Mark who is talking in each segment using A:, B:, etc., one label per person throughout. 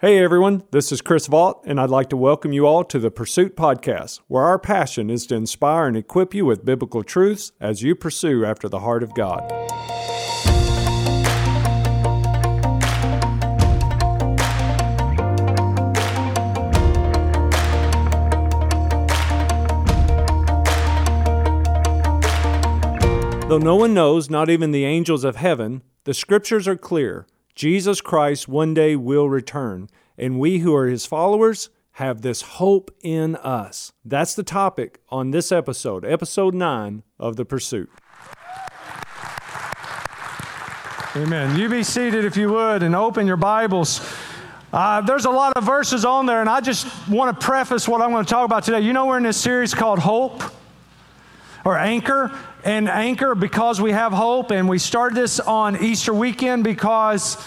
A: Hey everyone, this is Chris Vault, and I'd like to welcome you all to the Pursuit Podcast, where our passion is to inspire and equip you with biblical truths as you pursue after the heart of God. Though no one knows, not even the angels of heaven, the scriptures are clear. Jesus Christ one day will return, and we who are his followers have this hope in us. That's the topic on this episode, episode 9 of The Pursuit.
B: Amen. You be seated if you would and open your Bibles. Uh, there's a lot of verses on there, and I just want to preface what I'm going to talk about today. You know, we're in this series called Hope or Anchor, and Anchor because we have hope, and we started this on Easter weekend because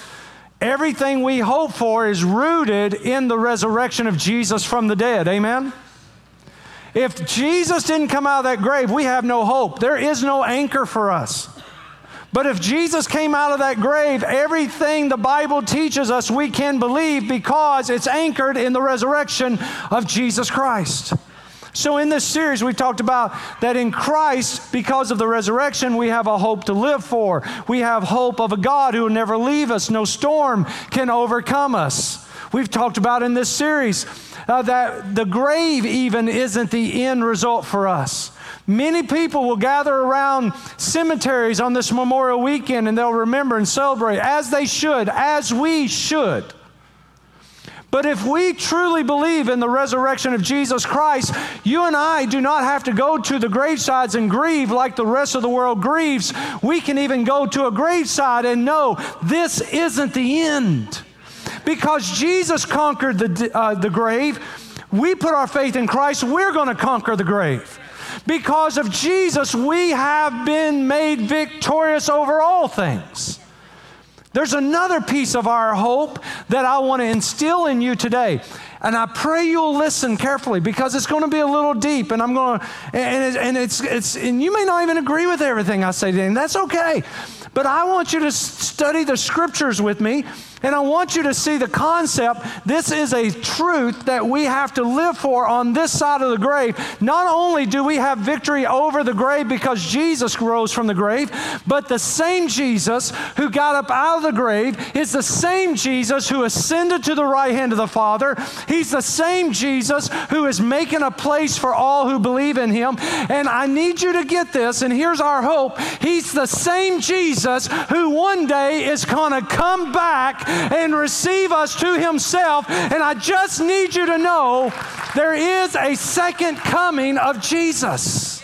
B: everything we hope for is rooted in the resurrection of Jesus from the dead. Amen? If Jesus didn't come out of that grave, we have no hope. There is no anchor for us. But if Jesus came out of that grave, everything the Bible teaches us we can believe because it's anchored in the resurrection of Jesus Christ. So, in this series, we've talked about that in Christ, because of the resurrection, we have a hope to live for. We have hope of a God who will never leave us, no storm can overcome us. We've talked about in this series uh, that the grave even isn't the end result for us. Many people will gather around cemeteries on this Memorial Weekend and they'll remember and celebrate as they should, as we should. But if we truly believe in the resurrection of Jesus Christ, you and I do not have to go to the gravesides and grieve like the rest of the world grieves. We can even go to a graveside and know this isn't the end. Because Jesus conquered the, uh, the grave, we put our faith in Christ, we're going to conquer the grave. Because of Jesus, we have been made victorious over all things. There's another piece of our hope that I want to instill in you today. And I pray you'll listen carefully because it's going to be a little deep and I'm going to, and, and it's, it's, and you may not even agree with everything I say today, and that's okay. But I want you to study the scriptures with me and I want you to see the concept. This is a truth that we have to live for on this side of the grave. Not only do we have victory over the grave because Jesus rose from the grave, but the same Jesus who got up out of the grave is the same Jesus who ascended to the right hand of the Father. He's the same Jesus who is making a place for all who believe in him. And I need you to get this, and here's our hope. He's the same Jesus who one day is going to come back and receive us to Himself. And I just need you to know there is a second coming of Jesus.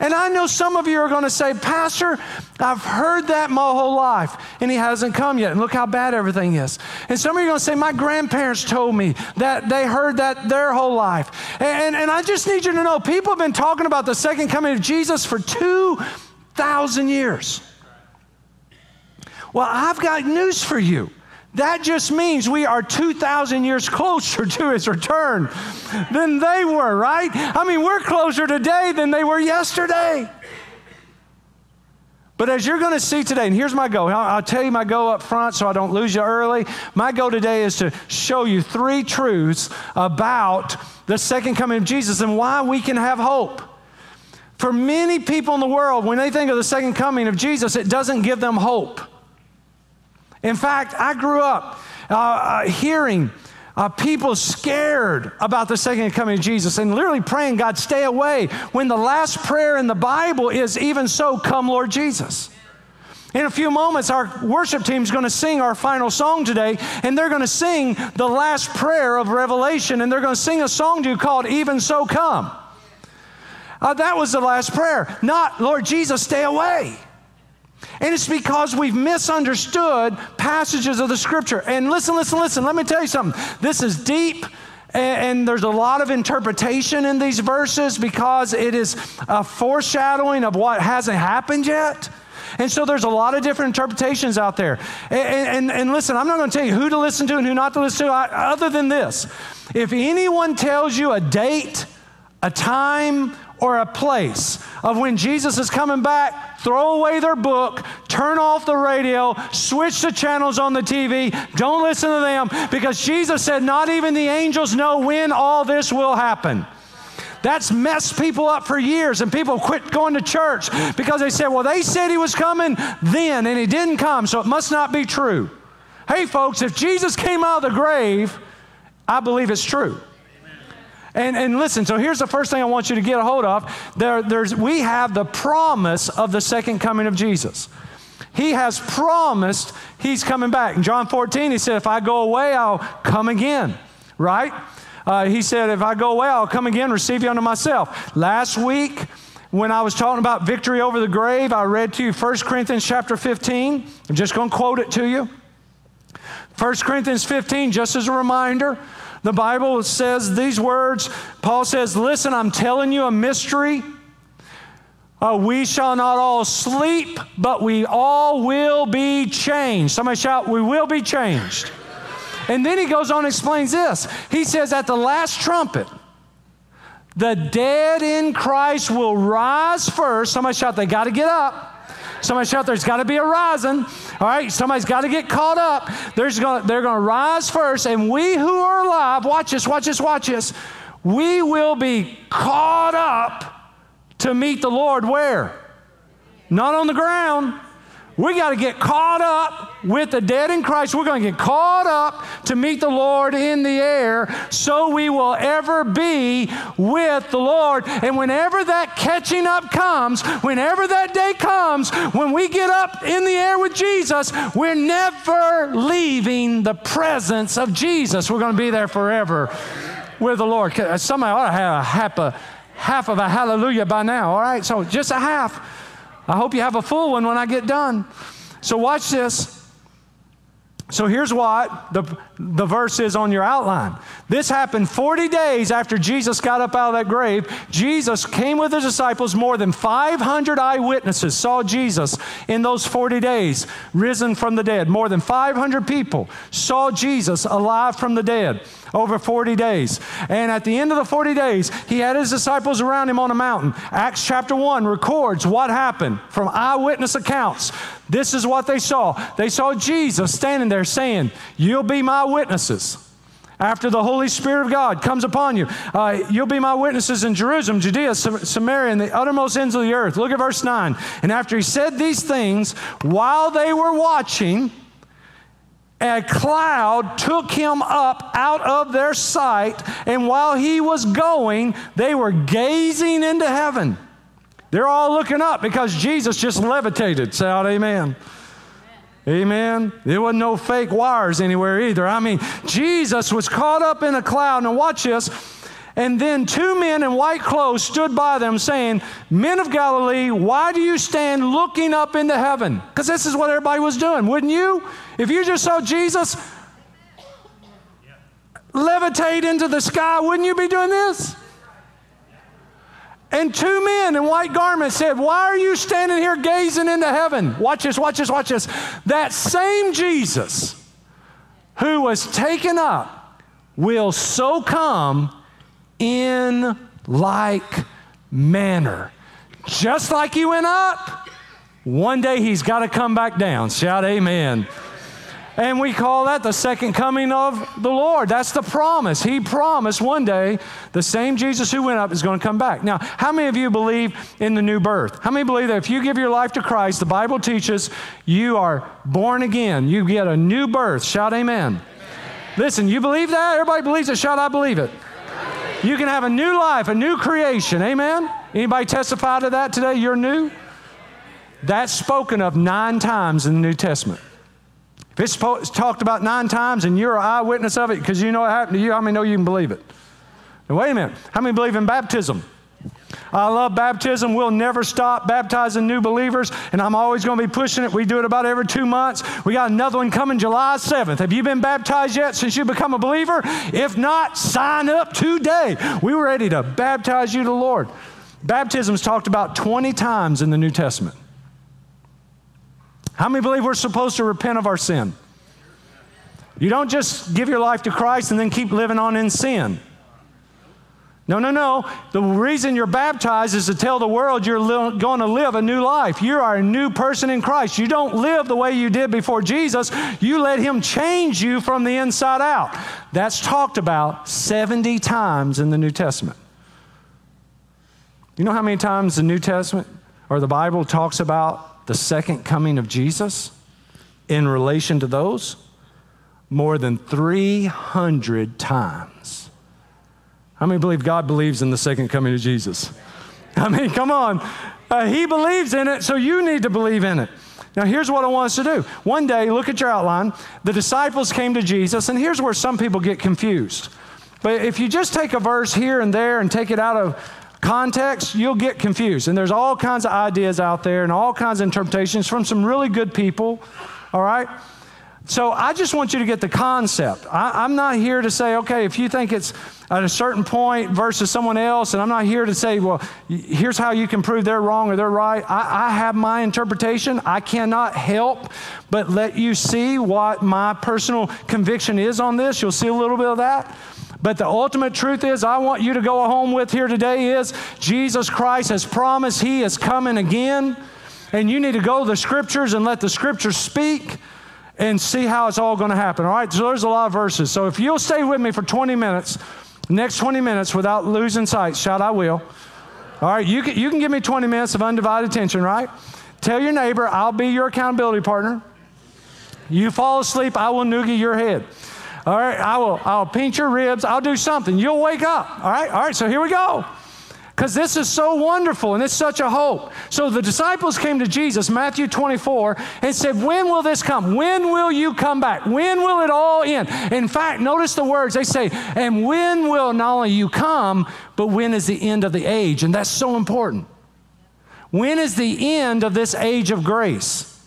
B: And I know some of you are going to say, Pastor, I've heard that my whole life, and he hasn't come yet. And look how bad everything is. And some of you are going to say, My grandparents told me that they heard that their whole life. And, and I just need you to know people have been talking about the second coming of Jesus for 2,000 years. Well, I've got news for you. That just means we are 2,000 years closer to his return than they were, right? I mean, we're closer today than they were yesterday. But as you're going to see today, and here's my goal. I'll tell you my goal up front so I don't lose you early. My goal today is to show you three truths about the second coming of Jesus and why we can have hope. For many people in the world, when they think of the second coming of Jesus, it doesn't give them hope. In fact, I grew up uh, uh, hearing uh, people scared about the second coming of Jesus and literally praying, God, stay away, when the last prayer in the Bible is, even so, come, Lord Jesus. In a few moments, our worship team is going to sing our final song today, and they're going to sing the last prayer of Revelation, and they're going to sing a song to you called Even So Come. Uh, that was the last prayer, not, Lord Jesus, stay away. And it's because we've misunderstood passages of the scripture. And listen, listen, listen, let me tell you something. This is deep. And, there's a lot of interpretation in these verses because it is a foreshadowing of what hasn't happened yet. And so there's a lot of different interpretations out there. And, and, and listen, I'm not going to tell you who to listen to and who not to listen to, I, other than this. If anyone tells you a date, a time, or a place of when Jesus is coming back, throw away their book, turn off the radio, switch the channels on the TV, don't listen to them, because Jesus said, Not even the angels know when all this will happen. That's messed people up for years, and people quit going to church because they said, Well, they said he was coming then, and he didn't come, so it must not be true. Hey, folks, if Jesus came out of the grave, I believe it's true. And, and listen, so here's the first thing I want you to get a hold of. There, there's, we have the promise of the second coming of Jesus. He has promised he's coming back. In John 14, he said, If I go away, I'll come again, right? Uh, he said, If I go away, I'll come again, receive you unto myself. Last week, when I was talking about victory over the grave, I read to you 1 Corinthians chapter 15. I'm just going to quote it to you. 1 Corinthians 15, just as a reminder, the Bible says these words. Paul says, Listen, I'm telling you a mystery. Uh, we shall not all sleep, but we all will be changed. Somebody shout, We will be changed. And then he goes on and explains this. He says, At the last trumpet, the dead in Christ will rise first. Somebody shout, They got to get up. Somebody shout, There's got to be a rising. All right, somebody's got to get caught up. There's gonna, they're going to rise first, and we who are alive, watch this, watch this, watch this, we will be caught up to meet the Lord where? Not on the ground. We got to get caught up with the dead in Christ. We're going to get caught up to meet the Lord in the air so we will ever be with the Lord. And whenever that catching up comes, whenever that day comes, when we get up in the air with Jesus, we're never leaving the presence of Jesus. We're going to be there forever with the Lord. Uh, somebody ought to have a half, a half of a hallelujah by now, all right? So just a half. I hope you have a full one when I get done. So, watch this. So here's what the, the verse is on your outline. This happened 40 days after Jesus got up out of that grave. Jesus came with his disciples. More than 500 eyewitnesses saw Jesus in those 40 days, risen from the dead. More than 500 people saw Jesus alive from the dead over 40 days. And at the end of the 40 days, he had his disciples around him on a mountain. Acts chapter 1 records what happened from eyewitness accounts. This is what they saw. They saw Jesus standing there saying, You'll be my witnesses. After the Holy Spirit of God comes upon you, uh, you'll be my witnesses in Jerusalem, Judea, Samaria, and the uttermost ends of the earth. Look at verse 9. And after he said these things, while they were watching, a cloud took him up out of their sight, and while he was going, they were gazing into heaven. They're all looking up because Jesus just levitated. Say out, Amen. Amen. There wasn't no fake wires anywhere either. I mean, Jesus was caught up in a cloud. Now, watch this. And then two men in white clothes stood by them, saying, Men of Galilee, why do you stand looking up into heaven? Because this is what everybody was doing, wouldn't you? If you just saw Jesus levitate into the sky, wouldn't you be doing this? And two men in white garments said, Why are you standing here gazing into heaven? Watch this, watch this, watch this. That same Jesus who was taken up will so come in like manner. Just like he went up, one day he's got to come back down. Shout amen. And we call that the second coming of the Lord. That's the promise. He promised one day the same Jesus who went up is going to come back. Now, how many of you believe in the new birth? How many believe that if you give your life to Christ, the Bible teaches you are born again? You get a new birth. Shout amen. amen. Listen, you believe that? Everybody believes it. Shout, I believe it. You can have a new life, a new creation. Amen. Anybody testify to that today? You're new? That's spoken of nine times in the New Testament. If it's talked about nine times and you're an eyewitness of it because you know it happened to you, how many know you can believe it? Now, wait a minute. How many believe in baptism? I love baptism. We'll never stop baptizing new believers, and I'm always going to be pushing it. We do it about every two months. We got another one coming July 7th. Have you been baptized yet since you become a believer? If not, sign up today. We were ready to baptize you to the Lord. Baptism is talked about 20 times in the New Testament. How many believe we're supposed to repent of our sin? You don't just give your life to Christ and then keep living on in sin. No, no, no. The reason you're baptized is to tell the world you're li- going to live a new life. You are a new person in Christ. You don't live the way you did before Jesus. You let Him change you from the inside out. That's talked about 70 times in the New Testament. You know how many times the New Testament or the Bible talks about the second coming of Jesus in relation to those? More than 300 times. How many believe God believes in the second coming of Jesus? I mean, come on. Uh, he believes in it, so you need to believe in it. Now, here's what I want us to do. One day, look at your outline. The disciples came to Jesus, and here's where some people get confused. But if you just take a verse here and there and take it out of context, you'll get confused. And there's all kinds of ideas out there and all kinds of interpretations from some really good people, all right? So I just want you to get the concept. I, am not here to say, okay, if you think it's at a certain point versus someone else, and I'm not here to say, well, here's how you can prove they're wrong or they're right. I, I have my interpretation. I cannot help but let you see what my personal conviction is on this. You'll see a little bit of that. But the ultimate truth is, I want you to go home with here today is Jesus Christ has promised He is coming again. And you need to go to the scriptures and let the scriptures speak and see how it's all going to happen. All right, so there's a lot of verses. So if you'll stay with me for 20 minutes, next 20 minutes without losing sight, shout, I will. All right, you can, you can give me 20 minutes of undivided attention, right? Tell your neighbor, I'll be your accountability partner. You fall asleep, I will noogie your head. All right, I will, I'll pinch your ribs, I'll do something. You'll wake up. All right, all right, so here we go because this is so wonderful and it's such a hope. So the disciples came to Jesus, Matthew 24, and said, When will this come? When will you come back? When will it all end? In fact, notice the words they say, And when will not only you come, but when is the end of the age? And that's so important. When is the end of this age of grace?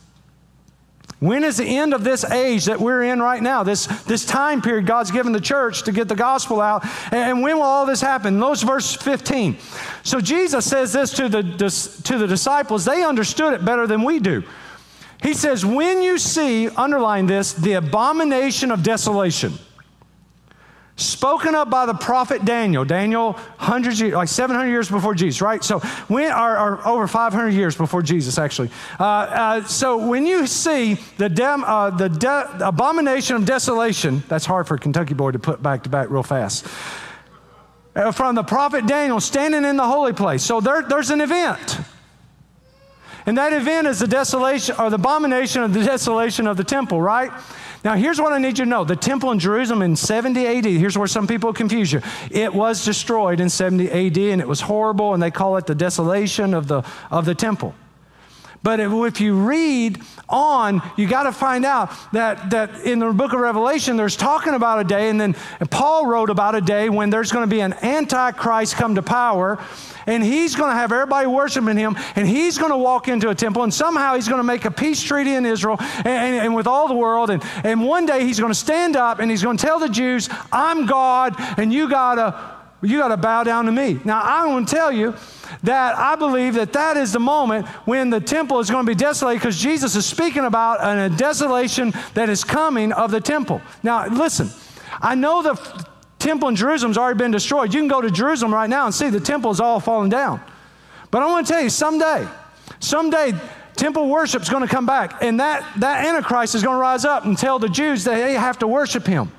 B: When is the end of this age that we're in right now? This, this time period God's given the church to get the gospel out. And when will all this happen? Notice verse 15. So Jesus says this to the, to the disciples. They understood it better than we do. He says, When you see, underline this, the abomination of desolation spoken of by the prophet Daniel. Daniel, hundreds, like 700 years before Jesus, right? So when, or, over 500 years before Jesus, actually. Uh, uh, so when you see the, dem, uh, the de- abomination of desolation, that's hard for a Kentucky boy to put back to back real fast. Uh, from the prophet Daniel standing in the holy place. So there, there's an event. And that event is the desolation or the abomination of the desolation of the temple, right? Now, here's what I need you to know the temple in Jerusalem in 70 AD, here's where some people confuse you. It was destroyed in 70 AD and it was horrible, and they call it the desolation of the, of the temple. But if you read on, you got to find out that, that in the book of Revelation, there's talking about a day, and then Paul wrote about a day when there's going to be an antichrist come to power, and he's going to have everybody worshiping him, and he's going to walk into a temple, and somehow he's going to make a peace treaty in Israel and, and, and with all the world. And, and one day he's going to stand up and he's going to tell the Jews, I'm God, and you got to you got to bow down to me. Now, I want to tell you that I believe that that is the moment when the temple is going to be desolated because Jesus is speaking about a desolation that is coming of the temple. Now, listen, I know the temple in Jerusalem's already been destroyed. You can go to Jerusalem right now and see the temple is all fallen down. But I want to tell you, someday, someday, temple worship is going to come back, and that, that Antichrist is going to rise up and tell the Jews that they have to worship him.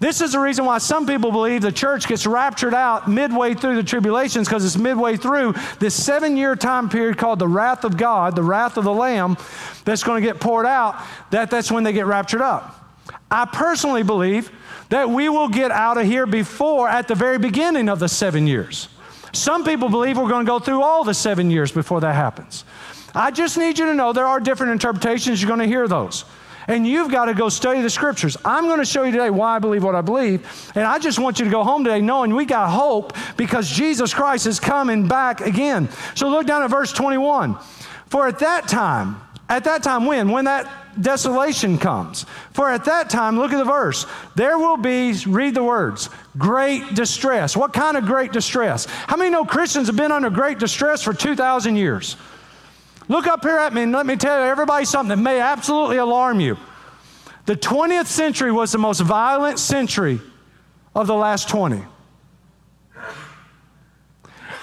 B: This is the reason why some people believe the church gets raptured out midway through the tribulations because it's midway through this seven year time period called the wrath of God, the wrath of the Lamb that's going to get poured out, that that's when they get raptured up. I personally believe that we will get out of here before, at the very beginning of the seven years. Some people believe we're going to go through all the seven years before that happens. I just need you to know there are different interpretations. You're going to hear those. And you've got to go study the scriptures. I'm going to show you today why I believe what I believe. And I just want you to go home today knowing we got hope because Jesus Christ is coming back again. So look down at verse 21. For at that time, at that time, when? When that desolation comes. For at that time, look at the verse, there will be, read the words, great distress. What kind of great distress? How many know Christians have been under great distress for 2,000 years? Look up here at me and let me tell everybody something that may absolutely alarm you. The 20th century was the most violent century of the last 20.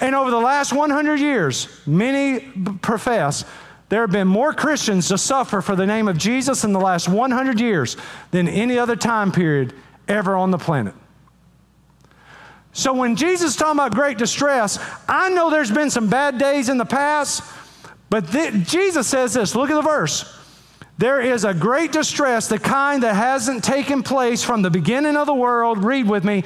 B: And over the last 100 years, many profess there have been more Christians to suffer for the name of Jesus in the last 100 years than any other time period ever on the planet. So when Jesus is talking about great distress, I know there's been some bad days in the past, but th- Jesus says this look at the verse. There is a great distress, the kind that hasn't taken place from the beginning of the world. Read with me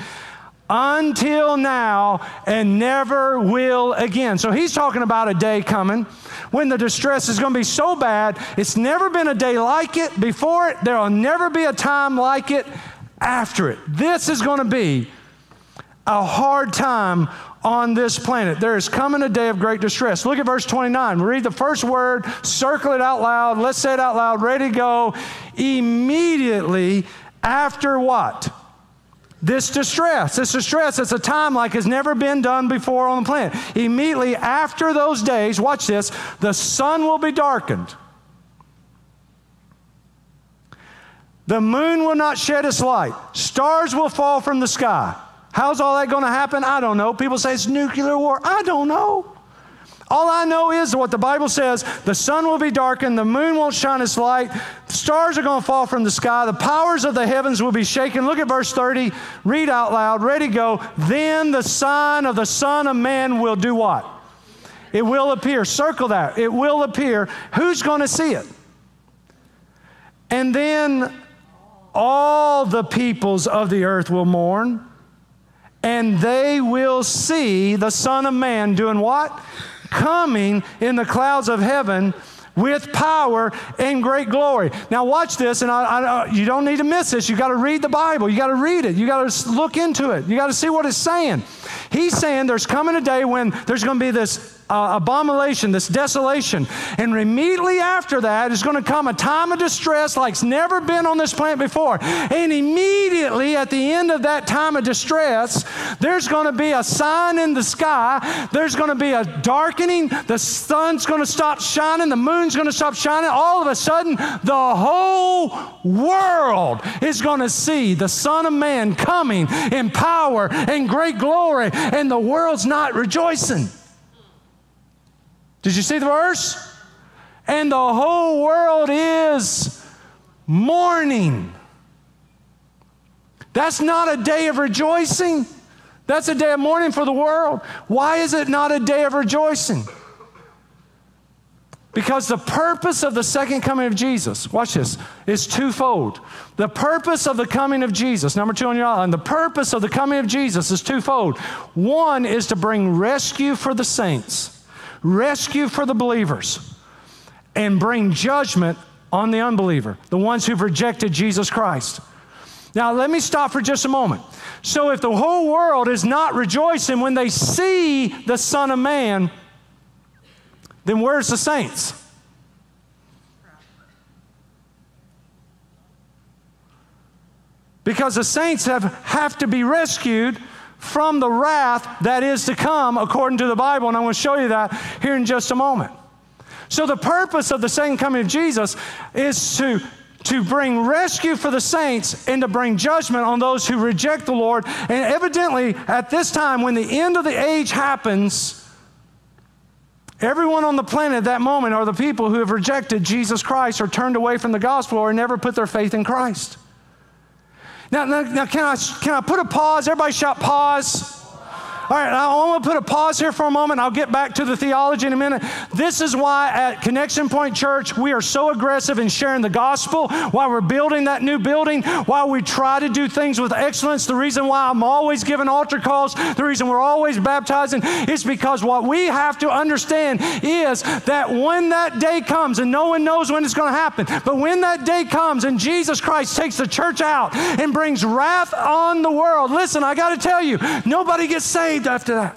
B: until now and never will again. So he's talking about a day coming when the distress is going to be so bad. It's never been a day like it before it. There will never be a time like it after it. This is going to be a hard time on this planet. There is coming a day of great distress. Look at verse 29. Read the first word, circle it out loud. Let's say it out loud. Ready to go. Immediately after what? This distress. This distress, it's a time like has never been done before on the planet. Immediately after those days, watch this, the sun will be darkened. The moon will not shed its light. Stars will fall from the sky. How's all that going to happen? I don't know. People say it's nuclear war. I don't know. All I know is what the Bible says the sun will be darkened, the moon won't shine its light, the stars are going to fall from the sky, the powers of the heavens will be shaken. Look at verse 30. Read out loud. Ready, go. Then the sign of the Son of Man will do what? It will appear. Circle that. It will appear. Who's going to see it? And then all the peoples of the earth will mourn and they will see the Son of Man doing what? Coming in the clouds of heaven with power and great glory. Now, watch this, and I, I, you don't need to miss this. You got to read the Bible. You got to read it. You got to look into it. You got to see what it's saying. He's saying there's coming a day when there's going to be this uh, abomination, this desolation. And immediately after that is going to come a time of distress like's never been on this planet before. And immediately at the end of that time of distress, there's going to be a sign in the sky. There's going to be a darkening. The sun's going to stop shining. The moon's going to stop shining. All of a sudden, the whole world is going to see the Son of Man coming in power and great glory. And the world's not rejoicing. Did you see the verse? And the whole world is mourning. That's not a day of rejoicing. That's a day of mourning for the world. Why is it not a day of rejoicing? Because the purpose of the second coming of Jesus, watch this, is twofold. The purpose of the coming of Jesus, number two on your outline, the purpose of the coming of Jesus is twofold. One is to bring rescue for the saints rescue for the believers, and bring judgment on the unbeliever, the ones who've rejected Jesus Christ. Now, let me stop for just a moment. So, if the whole world is not rejoicing when they see the Son of Man, then where's the saints? Because the saints have, have to be rescued from the wrath that is to come according to the Bible. And I'm going to show you that here in just a moment. So, the purpose of the second coming of Jesus is to, to bring rescue for the saints and to bring judgment on those who reject the Lord. And evidently, at this time, when the end of the age happens, Everyone on the planet at that moment are the people who have rejected Jesus Christ or turned away from the gospel or never put their faith in Christ. Now, now, now can, I, can I put a pause? Everybody shout pause. All right, I want to put a pause here for a moment. I'll get back to the theology in a minute. This is why at Connection Point Church we are so aggressive in sharing the gospel, why we're building that new building, why we try to do things with excellence. The reason why I'm always giving altar calls, the reason we're always baptizing is because what we have to understand is that when that day comes, and no one knows when it's going to happen, but when that day comes and Jesus Christ takes the church out and brings wrath on the world, listen, I got to tell you, nobody gets saved after that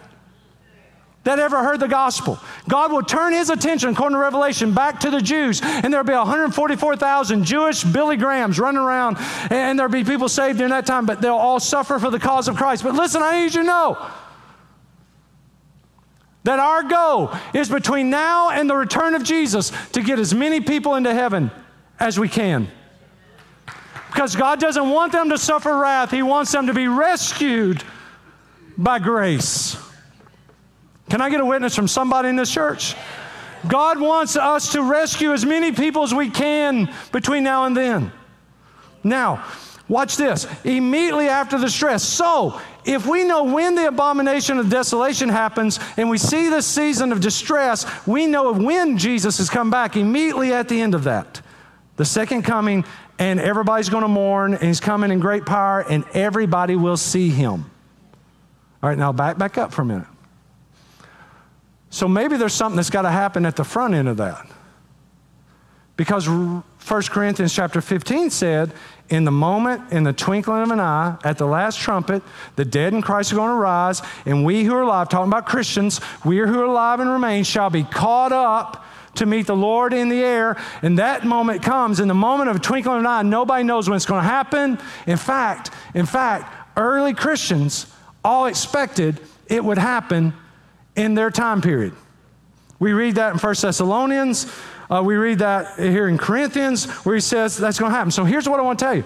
B: that ever heard the gospel. God will turn his attention, according to Revelation, back to the Jews, and there'll be 144,000 Jewish Billy Grahams running around, and there'll be people saved during that time, but they'll all suffer for the cause of Christ. But listen, I need you to know that our goal is between now and the return of Jesus to get as many people into heaven as we can. Because God doesn't want them to suffer wrath, He wants them to be rescued by grace. Can I get a witness from somebody in this church? God wants us to rescue as many people as we can between now and then. Now, watch this. Immediately after the stress. So, if we know when the abomination of desolation happens and we see this season of distress, we know when Jesus has come back immediately at the end of that. The second coming, and everybody's going to mourn, and he's coming in great power, and everybody will see him. All right, now back, back up for a minute. So maybe there's something that's got to happen at the front end of that. Because 1 Corinthians chapter 15 said, in the moment, in the twinkling of an eye, at the last trumpet, the dead in Christ are going to rise, and we who are alive, talking about Christians, we who are alive and remain, shall be caught up to meet the Lord in the air. And that moment comes in the moment of a twinkling of an eye. Nobody knows when it's going to happen. In fact, in fact, early Christians all expected it would happen in their time period. We read that in 1 Thessalonians. Uh, we read that here in Corinthians where he says that's going to happen. So here's what I want to tell you.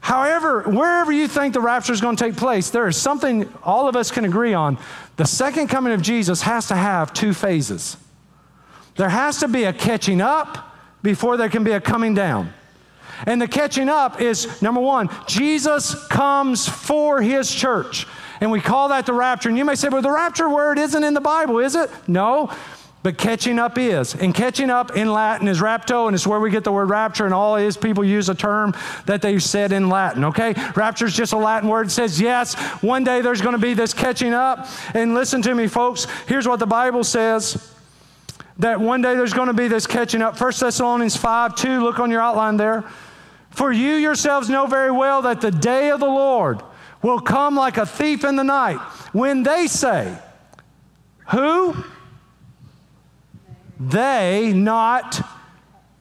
B: However, wherever you think the rapture is going to take place, there is something all of us can agree on. The second coming of Jesus has to have two phases. There has to be a catching up before there can be a coming down. And the catching up is number one, Jesus comes for his church. And we call that the rapture. And you may say, well, the rapture word isn't in the Bible, is it? No. But catching up is. And catching up in Latin is rapto, and it's where we get the word rapture, and all is people use a term that they said in Latin, okay? Rapture is just a Latin word. It says, yes, one day there's going to be this catching up. And listen to me, folks. Here's what the Bible says that one day there's going to be this catching up. 1 Thessalonians 5 2, look on your outline there. For you yourselves know very well that the day of the Lord will come like a thief in the night when they say, Who? They, not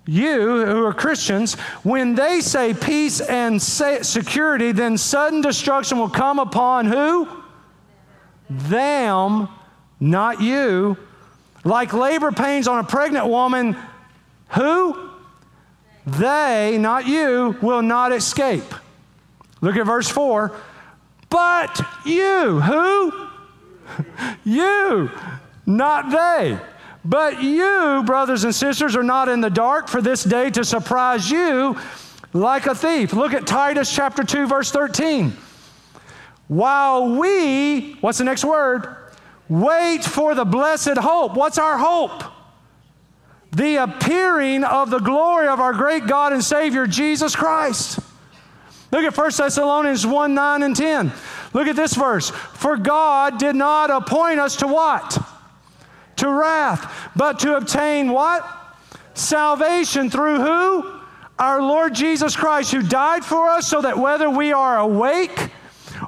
B: you who are Christians, when they say peace and security, then sudden destruction will come upon who? Them, not you. Like labor pains on a pregnant woman, who? They, not you, will not escape. Look at verse 4. But you, who? you, not they. But you, brothers and sisters, are not in the dark for this day to surprise you like a thief. Look at Titus chapter 2, verse 13. While we, what's the next word? Wait for the blessed hope. What's our hope? The appearing of the glory of our great God and Savior, Jesus Christ. Look at 1 Thessalonians 1 9 and 10. Look at this verse. For God did not appoint us to what? to wrath, but to obtain what? Salvation through who? Our Lord Jesus Christ, who died for us so that whether we are awake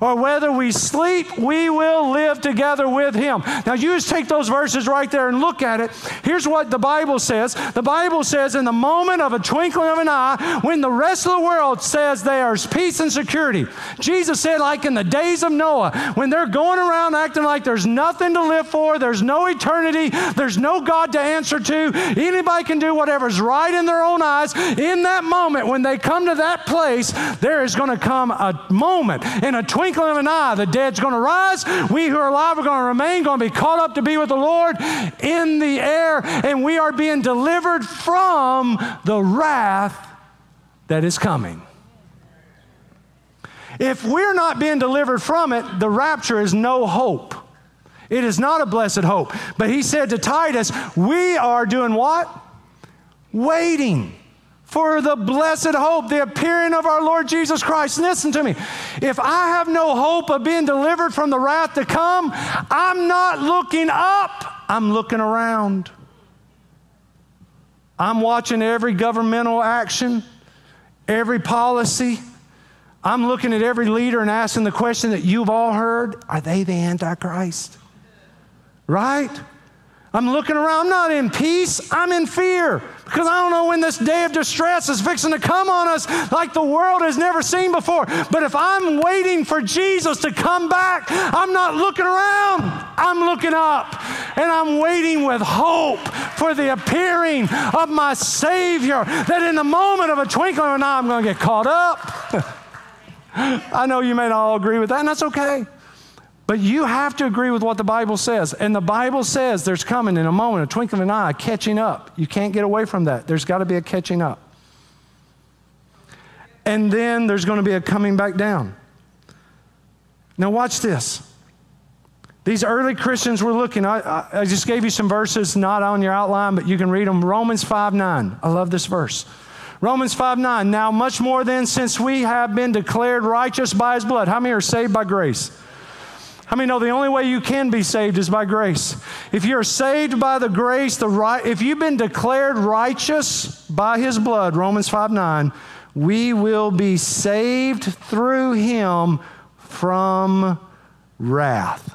B: or whether we sleep, we will live together with him. Now, you just take those verses right there and look at it. Here's what the Bible says The Bible says, in the moment of a twinkling of an eye, when the rest of the world says there's peace and security, Jesus said, like in the days of Noah, when they're going around acting like there's nothing to live for, there's no eternity, there's no God to answer to, anybody can do whatever's right in their own eyes. In that moment, when they come to that place, there is going to come a moment in a twinkling of an eye, the dead's going to rise. We who are alive are going to remain, going to be caught up to be with the Lord in the air, and we are being delivered from the wrath that is coming. If we're not being delivered from it, the rapture is no hope. It is not a blessed hope. But he said to Titus, We are doing what? Waiting for the blessed hope, the appearing of our Lord Jesus Christ. Listen to me. If I have no hope of being delivered from the wrath to come, I'm not looking up, I'm looking around. I'm watching every governmental action, every policy. I'm looking at every leader and asking the question that you've all heard Are they the Antichrist? Right? I'm looking around, I'm not in peace, I'm in fear because I don't know when this day of distress is fixing to come on us like the world has never seen before. But if I'm waiting for Jesus to come back, I'm not looking around, I'm looking up and I'm waiting with hope for the appearing of my Savior. That in the moment of a twinkling of an eye, I'm going to get caught up. I know you may not all agree with that, and that's okay. But you have to agree with what the Bible says. And the Bible says there's coming in a moment, a twinkling of an eye, catching up. You can't get away from that. There's got to be a catching up. And then there's going to be a coming back down. Now, watch this. These early Christians were looking. I, I, just gave you some verses not on your outline, but you can read them. Romans 5 9. I love this verse. Romans 5 9. Now, much more than since we have been declared righteous by his blood. How many are saved by grace? How many know the only way you can be saved is by grace? If you're saved by the grace, the right, if you've been declared righteous by his blood, Romans 5 9, we will be saved through him from wrath.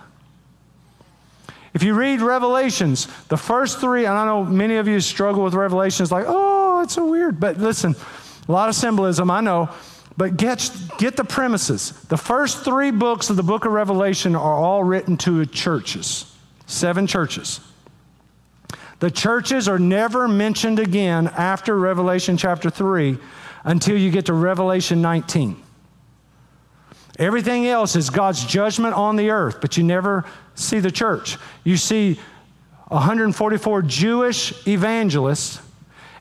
B: If you read Revelations, the first three, and I know many of you struggle with Revelations, like, oh, it's so weird. But listen, a lot of symbolism, I know. But get, get the premises. The first three books of the book of Revelation are all written to churches, seven churches. The churches are never mentioned again after Revelation chapter 3 until you get to Revelation 19. Everything else is God's judgment on the earth, but you never see the church. You see 144 Jewish evangelists,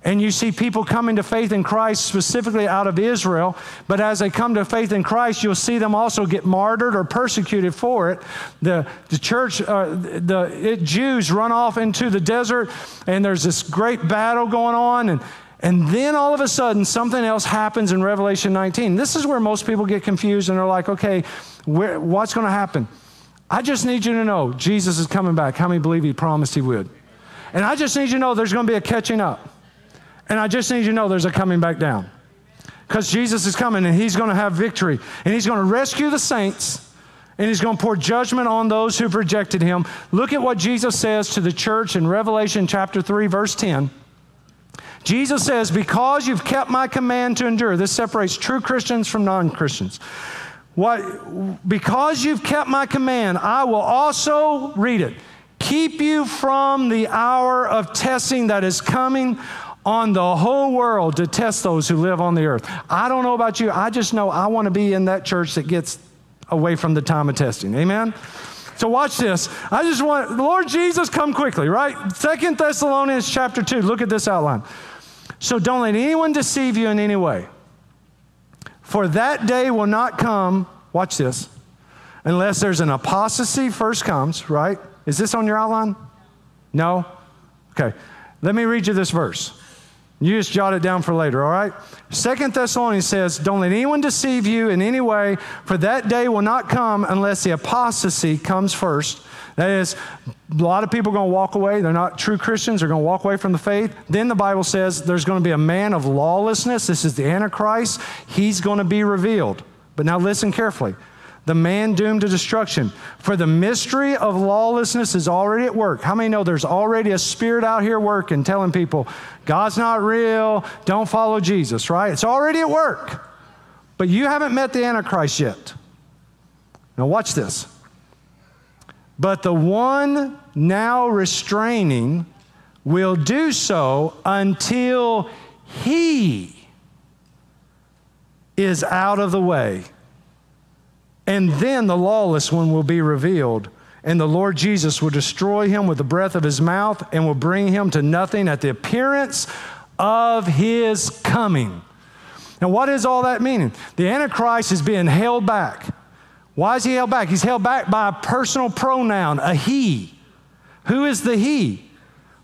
B: and you see people coming to faith in Christ specifically out of Israel. But as they come to faith in Christ, you'll see them also get martyred or persecuted for it. The, the church, uh, the it, Jews run off into the desert, and there's this great battle going on, and and then all of a sudden, something else happens in Revelation 19. This is where most people get confused and they're like, okay, where, what's going to happen? I just need you to know Jesus is coming back. How many believe he promised he would? And I just need you to know there's going to be a catching up. And I just need you to know there's a coming back down. Because Jesus is coming and he's going to have victory. And he's going to rescue the saints and he's going to pour judgment on those who've rejected him. Look at what Jesus says to the church in Revelation chapter 3, verse 10. Jesus says, Because you've kept my command to endure, this separates true Christians from non Christians. What, because you've kept my command, I will also, read it, keep you from the hour of testing that is coming on the whole world to test those who live on the earth. I don't know about you, I just know I want to be in that church that gets away from the time of testing. Amen? So watch this. I just want Lord Jesus come quickly, right? Second Thessalonians chapter 2. Look at this outline. So don't let anyone deceive you in any way. For that day will not come, watch this, unless there's an apostasy first comes, right? Is this on your outline? No? Okay. Let me read you this verse. You just jot it down for later, all right? Second Thessalonians says, Don't let anyone deceive you in any way, for that day will not come unless the apostasy comes first. That is, a lot of people are going to walk away. They're not true Christians. They're going to walk away from the faith. Then the Bible says there's going to be a man of lawlessness. This is the Antichrist. He's going to be revealed. But now listen carefully. The man doomed to destruction. For the mystery of lawlessness is already at work. How many know there's already a spirit out here working, telling people, God's not real, don't follow Jesus, right? It's already at work. But you haven't met the Antichrist yet. Now, watch this. But the one now restraining will do so until he is out of the way. And then the lawless one will be revealed, and the Lord Jesus will destroy him with the breath of his mouth and will bring him to nothing at the appearance of his coming. Now, what is all that meaning? The Antichrist is being held back. Why is he held back? He's held back by a personal pronoun, a he. Who is the he?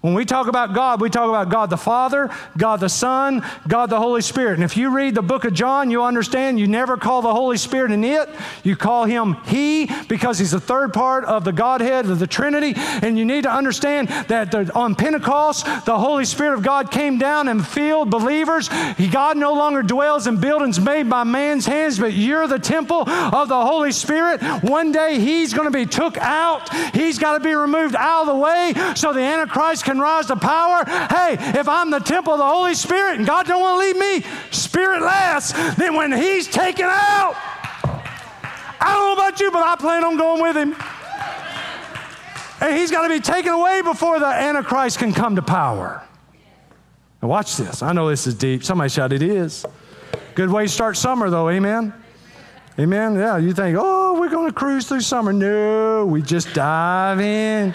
B: When we talk about God, we talk about God the Father, God the Son, God the Holy Spirit. And if you read the book of John, you'll understand you never call the Holy Spirit an it. You call him He because he's the third part of the Godhead of the Trinity. And you need to understand that the, on Pentecost, the Holy Spirit of God came down and filled believers. He, God no longer dwells in buildings made by man's hands, but you're the temple of the Holy Spirit. One day he's going to be took out. He's got to be removed out of the way so the Antichrist can rise to power. Hey, if I'm the temple of the Holy Spirit and God don't want to leave me spirit last, then when He's taken out, I don't know about you, but I plan on going with Him. And He's got to be taken away before the Antichrist can come to power. Now, watch this. I know this is deep. Somebody shout, It is. Good way to start summer, though, amen? Amen? Yeah, you think, oh, we're going to cruise through summer. No, we just dive in.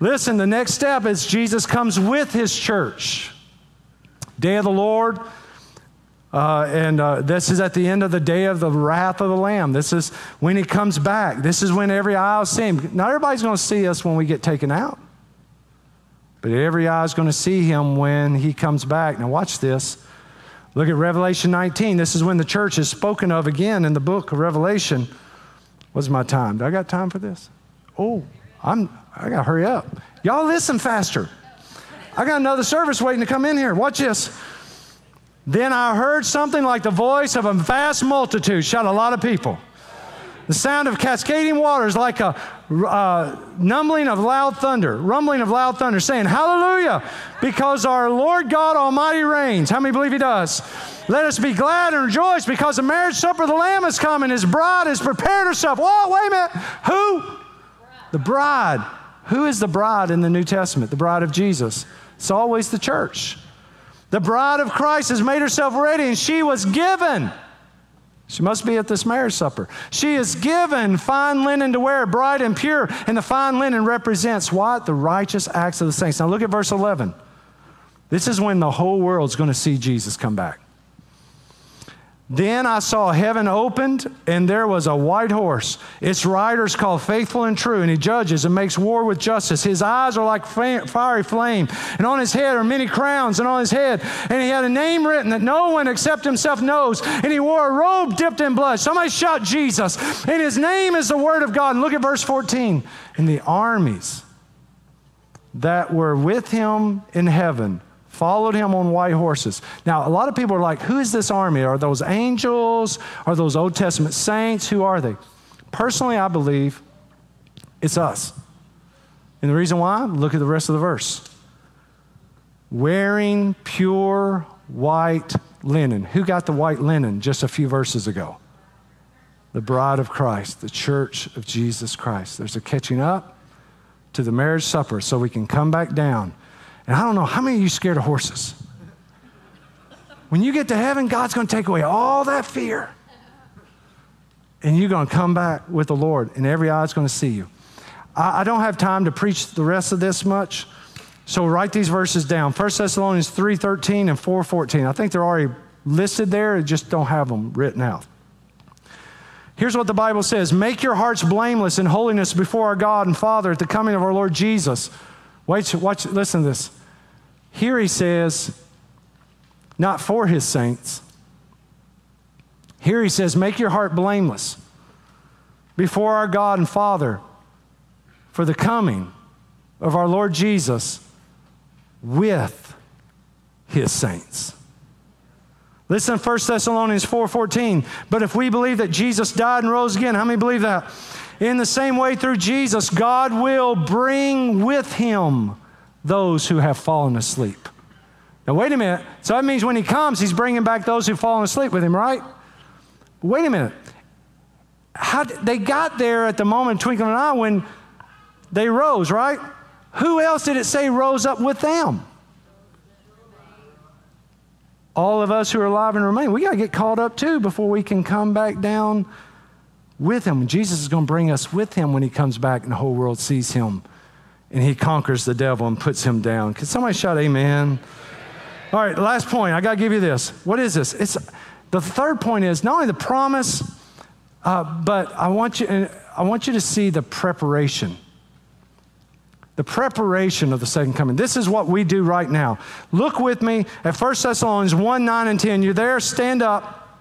B: Listen, the next step is Jesus comes with his church. Day of the Lord. Uh, and uh, this is at the end of the day of the wrath of the Lamb. This is when he comes back. This is when every eye will see him. Not everybody's going to see us when we get taken out, but every eye is going to see him when he comes back. Now, watch this. Look at Revelation 19. This is when the church is spoken of again in the book of Revelation. What's my time? Do I got time for this? Oh, I'm, I got to hurry up. Y'all listen faster. I got another service waiting to come in here. Watch this. Then I heard something like the voice of a vast multitude, shout a lot of people. The sound of cascading waters like a uh, numbling of loud thunder, rumbling of loud thunder, saying, Hallelujah, because our Lord God Almighty reigns. How many believe He does? Let us be glad and rejoice because the marriage supper of the Lamb is coming. His bride has prepared herself. Whoa, wait a minute. Who? The bride. Who is the bride in the New Testament? The bride of Jesus. It's always the church. The bride of Christ has made herself ready and she was given. She must be at this marriage supper. She is given fine linen to wear, bright and pure, and the fine linen represents what? The righteous acts of the saints. Now look at verse 11. This is when the whole world's going to see Jesus come back. Then I saw heaven opened, and there was a white horse. Its rider is called Faithful and True, and he judges and makes war with justice. His eyes are like fiery flame, and on his head are many crowns, and on his head, and he had a name written that no one except himself knows, and he wore a robe dipped in blood. Somebody shout Jesus, and his name is the Word of God. And look at verse 14. And the armies that were with him in heaven followed him on white horses. Now, a lot of people are like, who is this army? Are those angels? Are those Old Testament saints? Who are they? Personally, I believe it's us. And the reason why? Look at the rest of the verse. Wearing pure white linen. Who got the white linen just a few verses ago? The bride of Christ, the church of Jesus Christ. There's a catching up to the marriage supper so we can come back down and I don't know how many of you scared of horses. When you get to heaven, God's going to take away all that fear. And you're going to come back with the Lord, and every eye is going to see you. I, I don't have time to preach the rest of this much, so write these verses down 1 Thessalonians 3.13 and 4.14. I think they're already listed there, just don't have them written out. Here's what the Bible says Make your hearts blameless in holiness before our God and Father at the coming of our Lord Jesus. Watch, watch, listen to this. Here he says, not for his saints. Here he says, make your heart blameless before our God and Father for the coming of our Lord Jesus with his saints. Listen 1 Thessalonians 4:14. But if we believe that Jesus died and rose again, how many believe that? In the same way, through Jesus, God will bring with him those who have fallen asleep. Now, wait a minute. So that means when he comes, he's bringing back those who've fallen asleep with him, right? Wait a minute. How, they got there at the moment, twinkling an eye, when they rose, right? Who else did it say rose up with them? All of us who are alive and remain. We got to get caught up too before we can come back down with him. Jesus is going to bring us with him when he comes back and the whole world sees him and he conquers the devil and puts him down. Can somebody shout amen? All right, last point. I got to give you this. What is this? It's the third point is not only the promise, uh, but I want you. I want you to see the preparation. The preparation of the second coming. This is what we do right now. Look with me at 1 Thessalonians 1 9 and 10. You're there, stand up.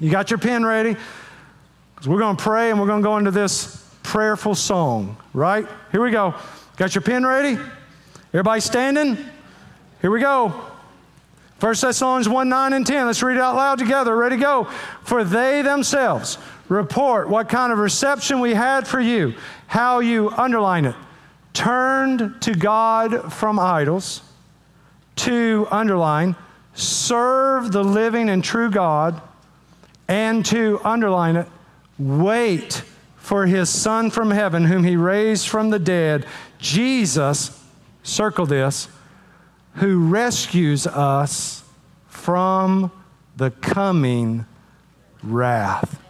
B: You got your pen ready. Because we're going to pray and we're going to go into this prayerful song, right? Here we go. Got your pen ready? Everybody standing? Here we go. 1 Thessalonians 1 9 and 10. Let's read it out loud together. Ready, to go. For they themselves report what kind of reception we had for you, how you, underline it, turned to God from idols, to, underline, serve the living and true God, and to, underline it, Wait for his Son from heaven, whom he raised from the dead, Jesus, circle this, who rescues us from the coming wrath.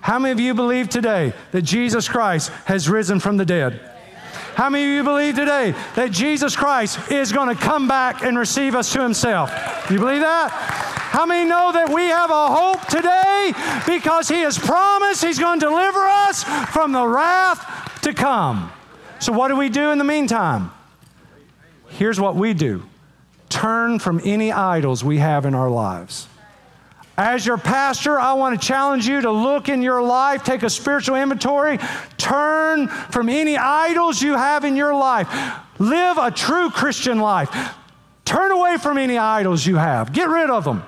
B: How many of you believe today that Jesus Christ has risen from the dead? How many of you believe today that Jesus Christ is going to come back and receive us to himself? You believe that? How many know that we have a hope today because he has promised he's going to deliver us from the wrath to come? So, what do we do in the meantime? Here's what we do turn from any idols we have in our lives. As your pastor, I want to challenge you to look in your life, take a spiritual inventory, turn from any idols you have in your life. Live a true Christian life. Turn away from any idols you have, get rid of them.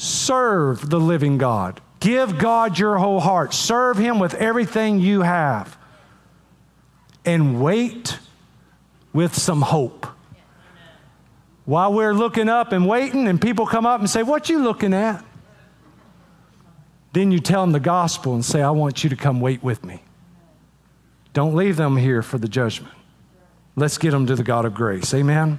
B: Serve the living God. Give God your whole heart. Serve Him with everything you have. And wait with some hope. While we're looking up and waiting, and people come up and say, What you looking at? Then you tell them the gospel and say, I want you to come wait with me. Don't leave them here for the judgment. Let's get them to the God of grace. Amen.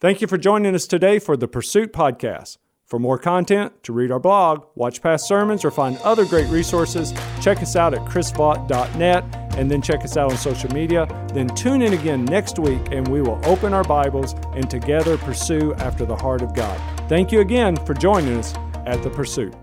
A: Thank you for joining us today for the Pursuit Podcast. For more content, to read our blog, watch past sermons, or find other great resources, check us out at chrisvaught.net and then check us out on social media. Then tune in again next week and we will open our Bibles and together pursue after the heart of God. Thank you again for joining us at The Pursuit.